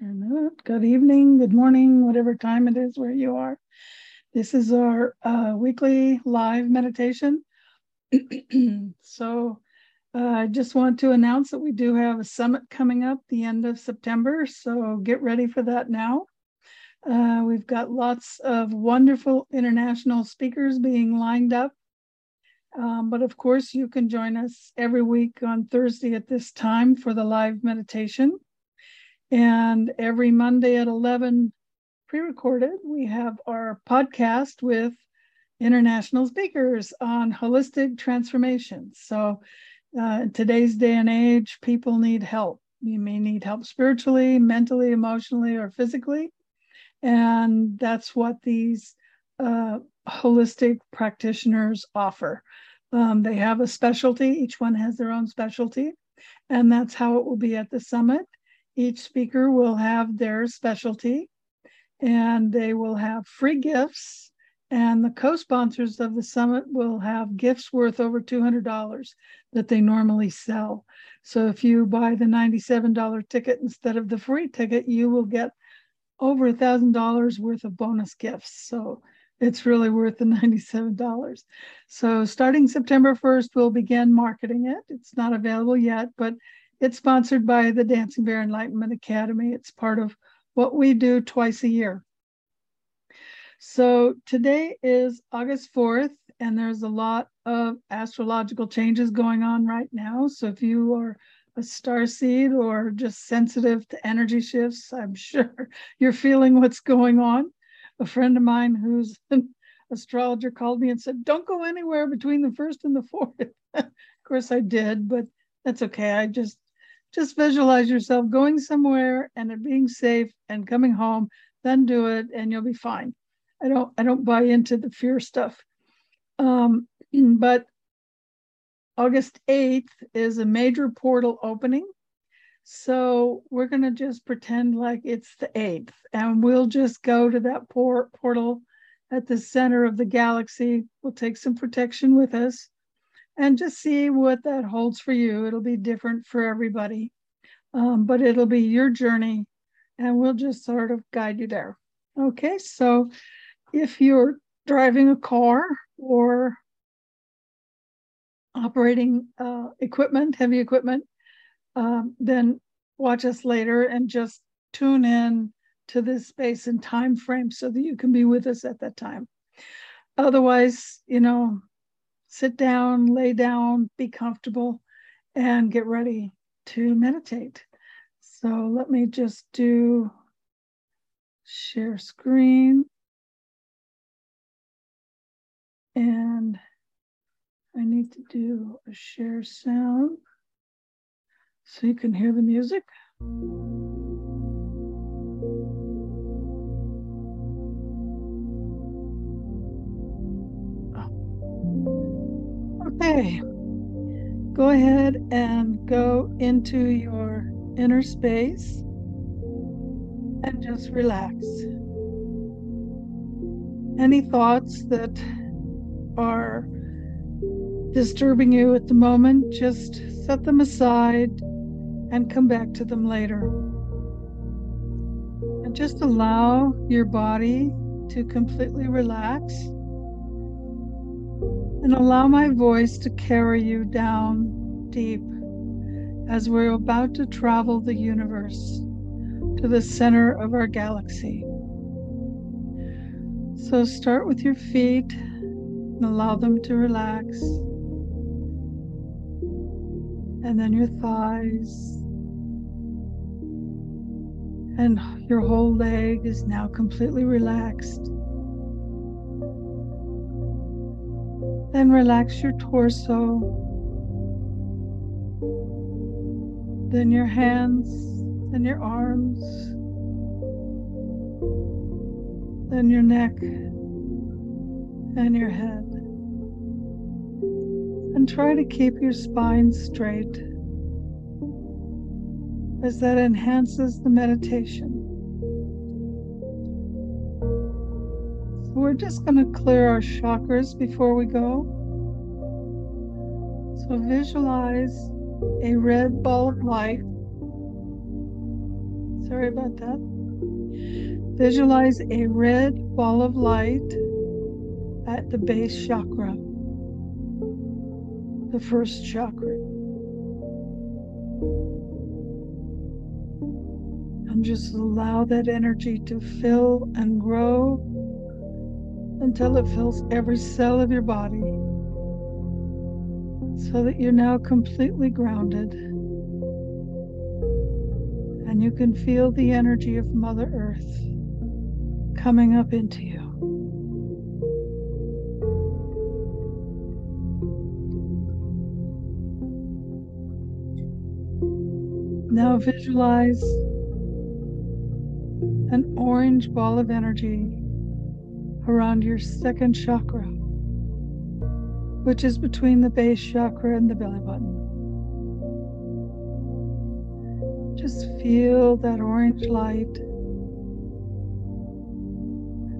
afternoon, good evening, good morning, whatever time it is where you are. This is our uh, weekly live meditation. so uh, I just want to announce that we do have a summit coming up the end of September. So get ready for that now. Uh, we've got lots of wonderful international speakers being lined up. Um, but of course, you can join us every week on Thursday at this time for the live meditation. And every Monday at 11, pre recorded, we have our podcast with international speakers on holistic transformation. So, uh, in today's day and age, people need help. You may need help spiritually, mentally, emotionally, or physically. And that's what these uh, holistic practitioners offer. Um, they have a specialty, each one has their own specialty. And that's how it will be at the summit. Each speaker will have their specialty and they will have free gifts. And the co sponsors of the summit will have gifts worth over $200 that they normally sell. So if you buy the $97 ticket instead of the free ticket, you will get over $1,000 worth of bonus gifts. So it's really worth the $97. So starting September 1st, we'll begin marketing it. It's not available yet, but it's sponsored by the Dancing Bear Enlightenment Academy. It's part of what we do twice a year. So today is August 4th, and there's a lot of astrological changes going on right now. So if you are a star seed or just sensitive to energy shifts, I'm sure you're feeling what's going on. A friend of mine who's an astrologer called me and said, Don't go anywhere between the first and the fourth. of course, I did, but that's okay. I just just visualize yourself going somewhere and it being safe and coming home then do it and you'll be fine. I don't i don't buy into the fear stuff. Um, but august 8th is a major portal opening. So we're going to just pretend like it's the 8th and we'll just go to that por- portal at the center of the galaxy. We'll take some protection with us and just see what that holds for you. It'll be different for everybody, um, but it'll be your journey, and we'll just sort of guide you there. Okay, so if you're driving a car or operating uh, equipment, heavy equipment, um, then watch us later and just tune in to this space and time frame so that you can be with us at that time. Otherwise, you know, sit down, lay down, be comfortable, and get ready to meditate. So let me just do share screen. And I need to do a share sound so you can hear the music. Okay, go ahead and go into your inner space and just relax. Any thoughts that are disturbing you at the moment, just set them aside and come back to them later. And just allow your body to completely relax and allow my voice to carry you down deep as we're about to travel the universe to the center of our galaxy. So start with your feet and allow them to relax. And then your thighs. And your whole leg is now completely relaxed. Then relax your torso. Then your hands, then your arms, then your neck and your head. And try to keep your spine straight as that enhances the meditation. We're just going to clear our chakras before we go. So visualize a red ball of light Sorry about that. Visualize a red ball of light at the base chakra, the first chakra. And just allow that energy to fill and grow until it fills every cell of your body so that you're now completely grounded and you can feel the energy of Mother Earth coming up into you. Now visualize an orange ball of energy around your second chakra, which is between the base chakra and the belly button. Just feel that orange light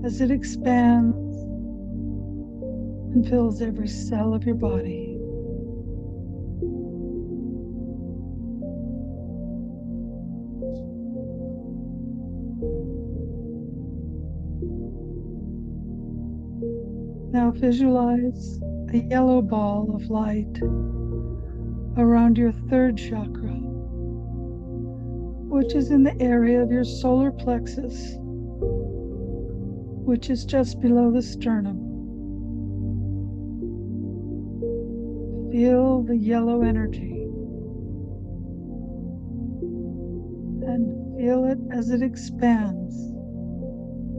as it expands and fills every cell of your body. Now visualize a yellow ball of light around your third chakra, which is in the area of your solar plexus, which is just below the sternum. Feel the yellow energy and feel it as it expands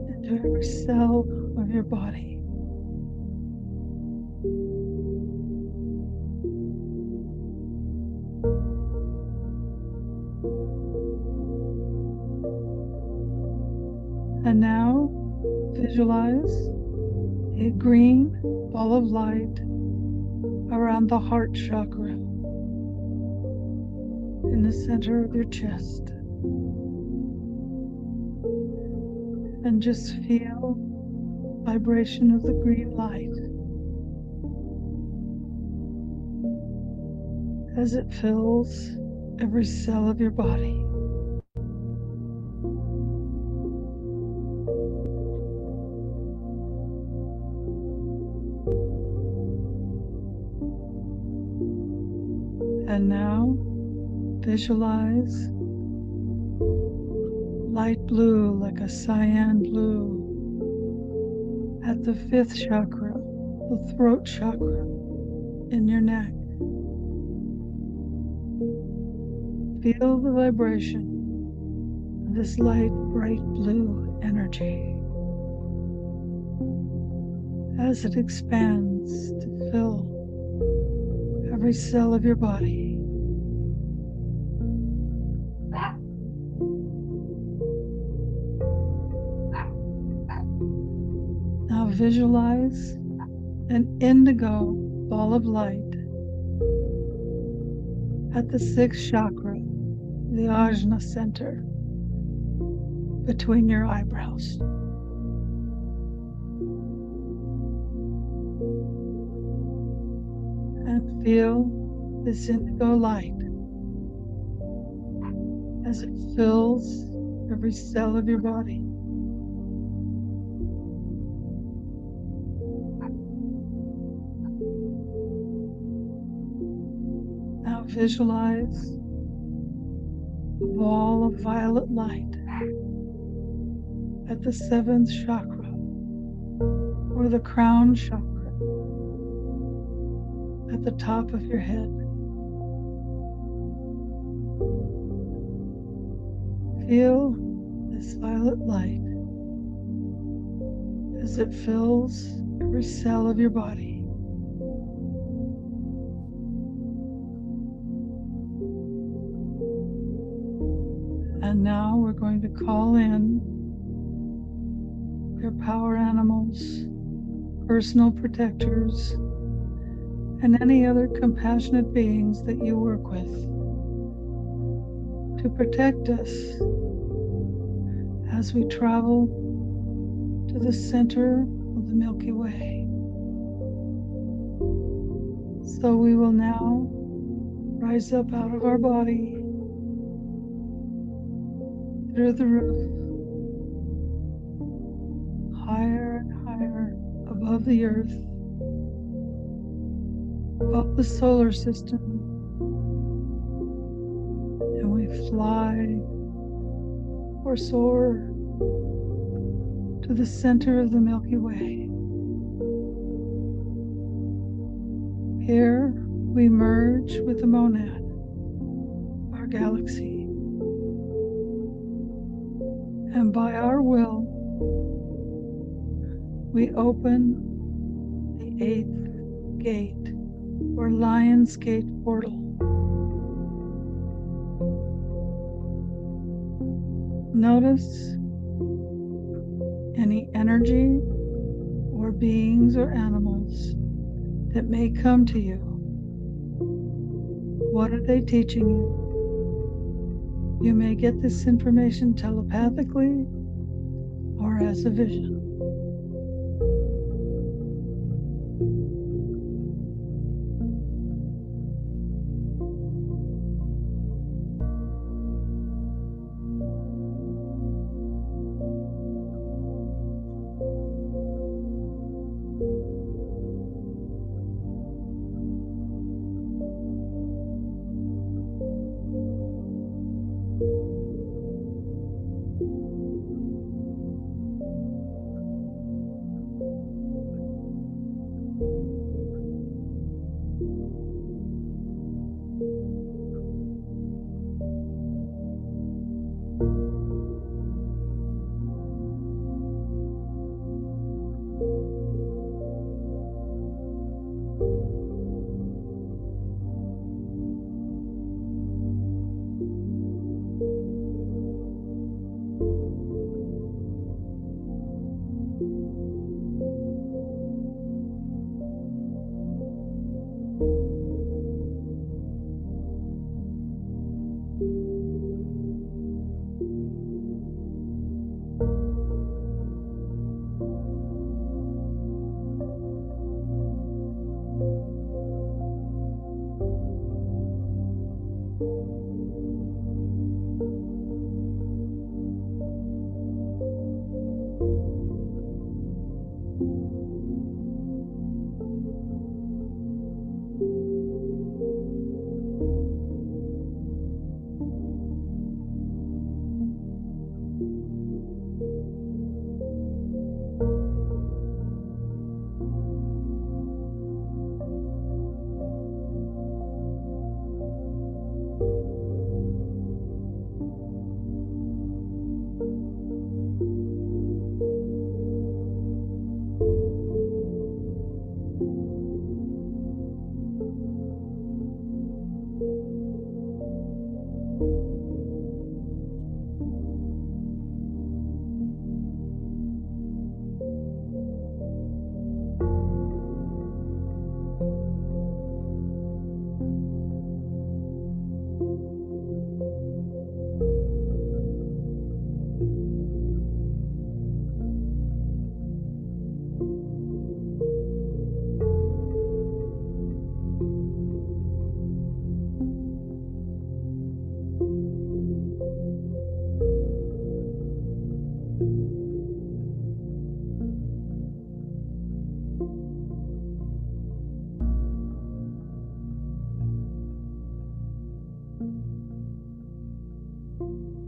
into every cell of your body. And now visualize a green ball of light around the heart chakra in the center of your chest. And just feel vibration of the green light as it fills every cell of your body. Visualize light blue like a cyan blue at the fifth chakra, the throat chakra in your neck. Feel the vibration of this light, bright blue energy as it expands to fill every cell of your body. Visualize an indigo ball of light at the sixth chakra, the Ajna center, between your eyebrows. And feel this indigo light as it fills every cell of your body. Visualize a ball of violet light at the seventh chakra or the crown chakra at the top of your head. Feel this violet light as it fills every cell of your body. Now we're going to call in your power animals, personal protectors, and any other compassionate beings that you work with to protect us as we travel to the center of the Milky Way. So we will now rise up out of our body, through the roof, higher and higher above the earth, above the solar system, and we fly or soar to the center of the Milky Way. Here we merge with the monad, our galaxy. By our will, we open the eighth gate or Lion's Gate portal. Notice any energy or beings or animals that may come to you. What are they teaching you? You may get this information telepathically or as a vision. you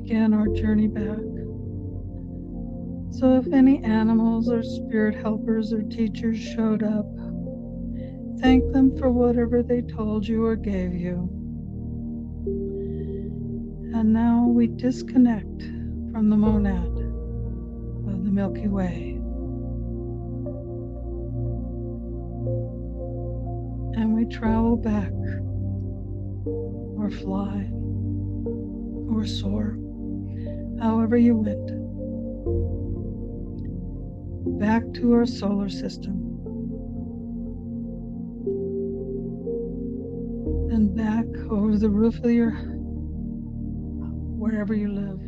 Begin our journey back. So, if any animals or spirit helpers or teachers showed up, thank them for whatever they told you or gave you. And now we disconnect from the monad of the Milky Way. And we travel back or fly or soar, however you went, back to our solar system. And back over the roof of your, wherever you live.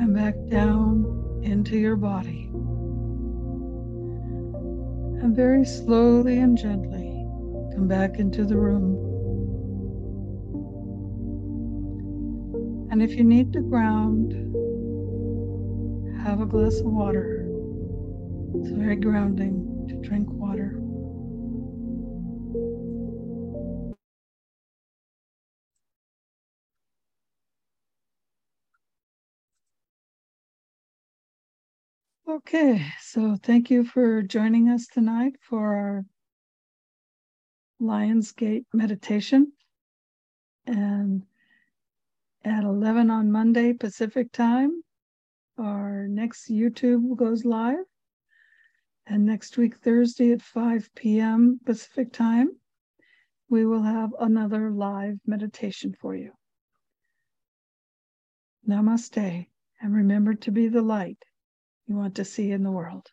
And back down into your body. And very slowly and gently come back into the room. And if you need to ground, have a glass of water. It's very grounding to drink water. Okay, so thank you for joining us tonight for our Lionsgate meditation. And at 11 on Monday Pacific time, our next YouTube goes live. And next week, Thursday at 5 p.m. Pacific time, we will have another live meditation for you. Namaste, and remember to be the light you want to see in the world.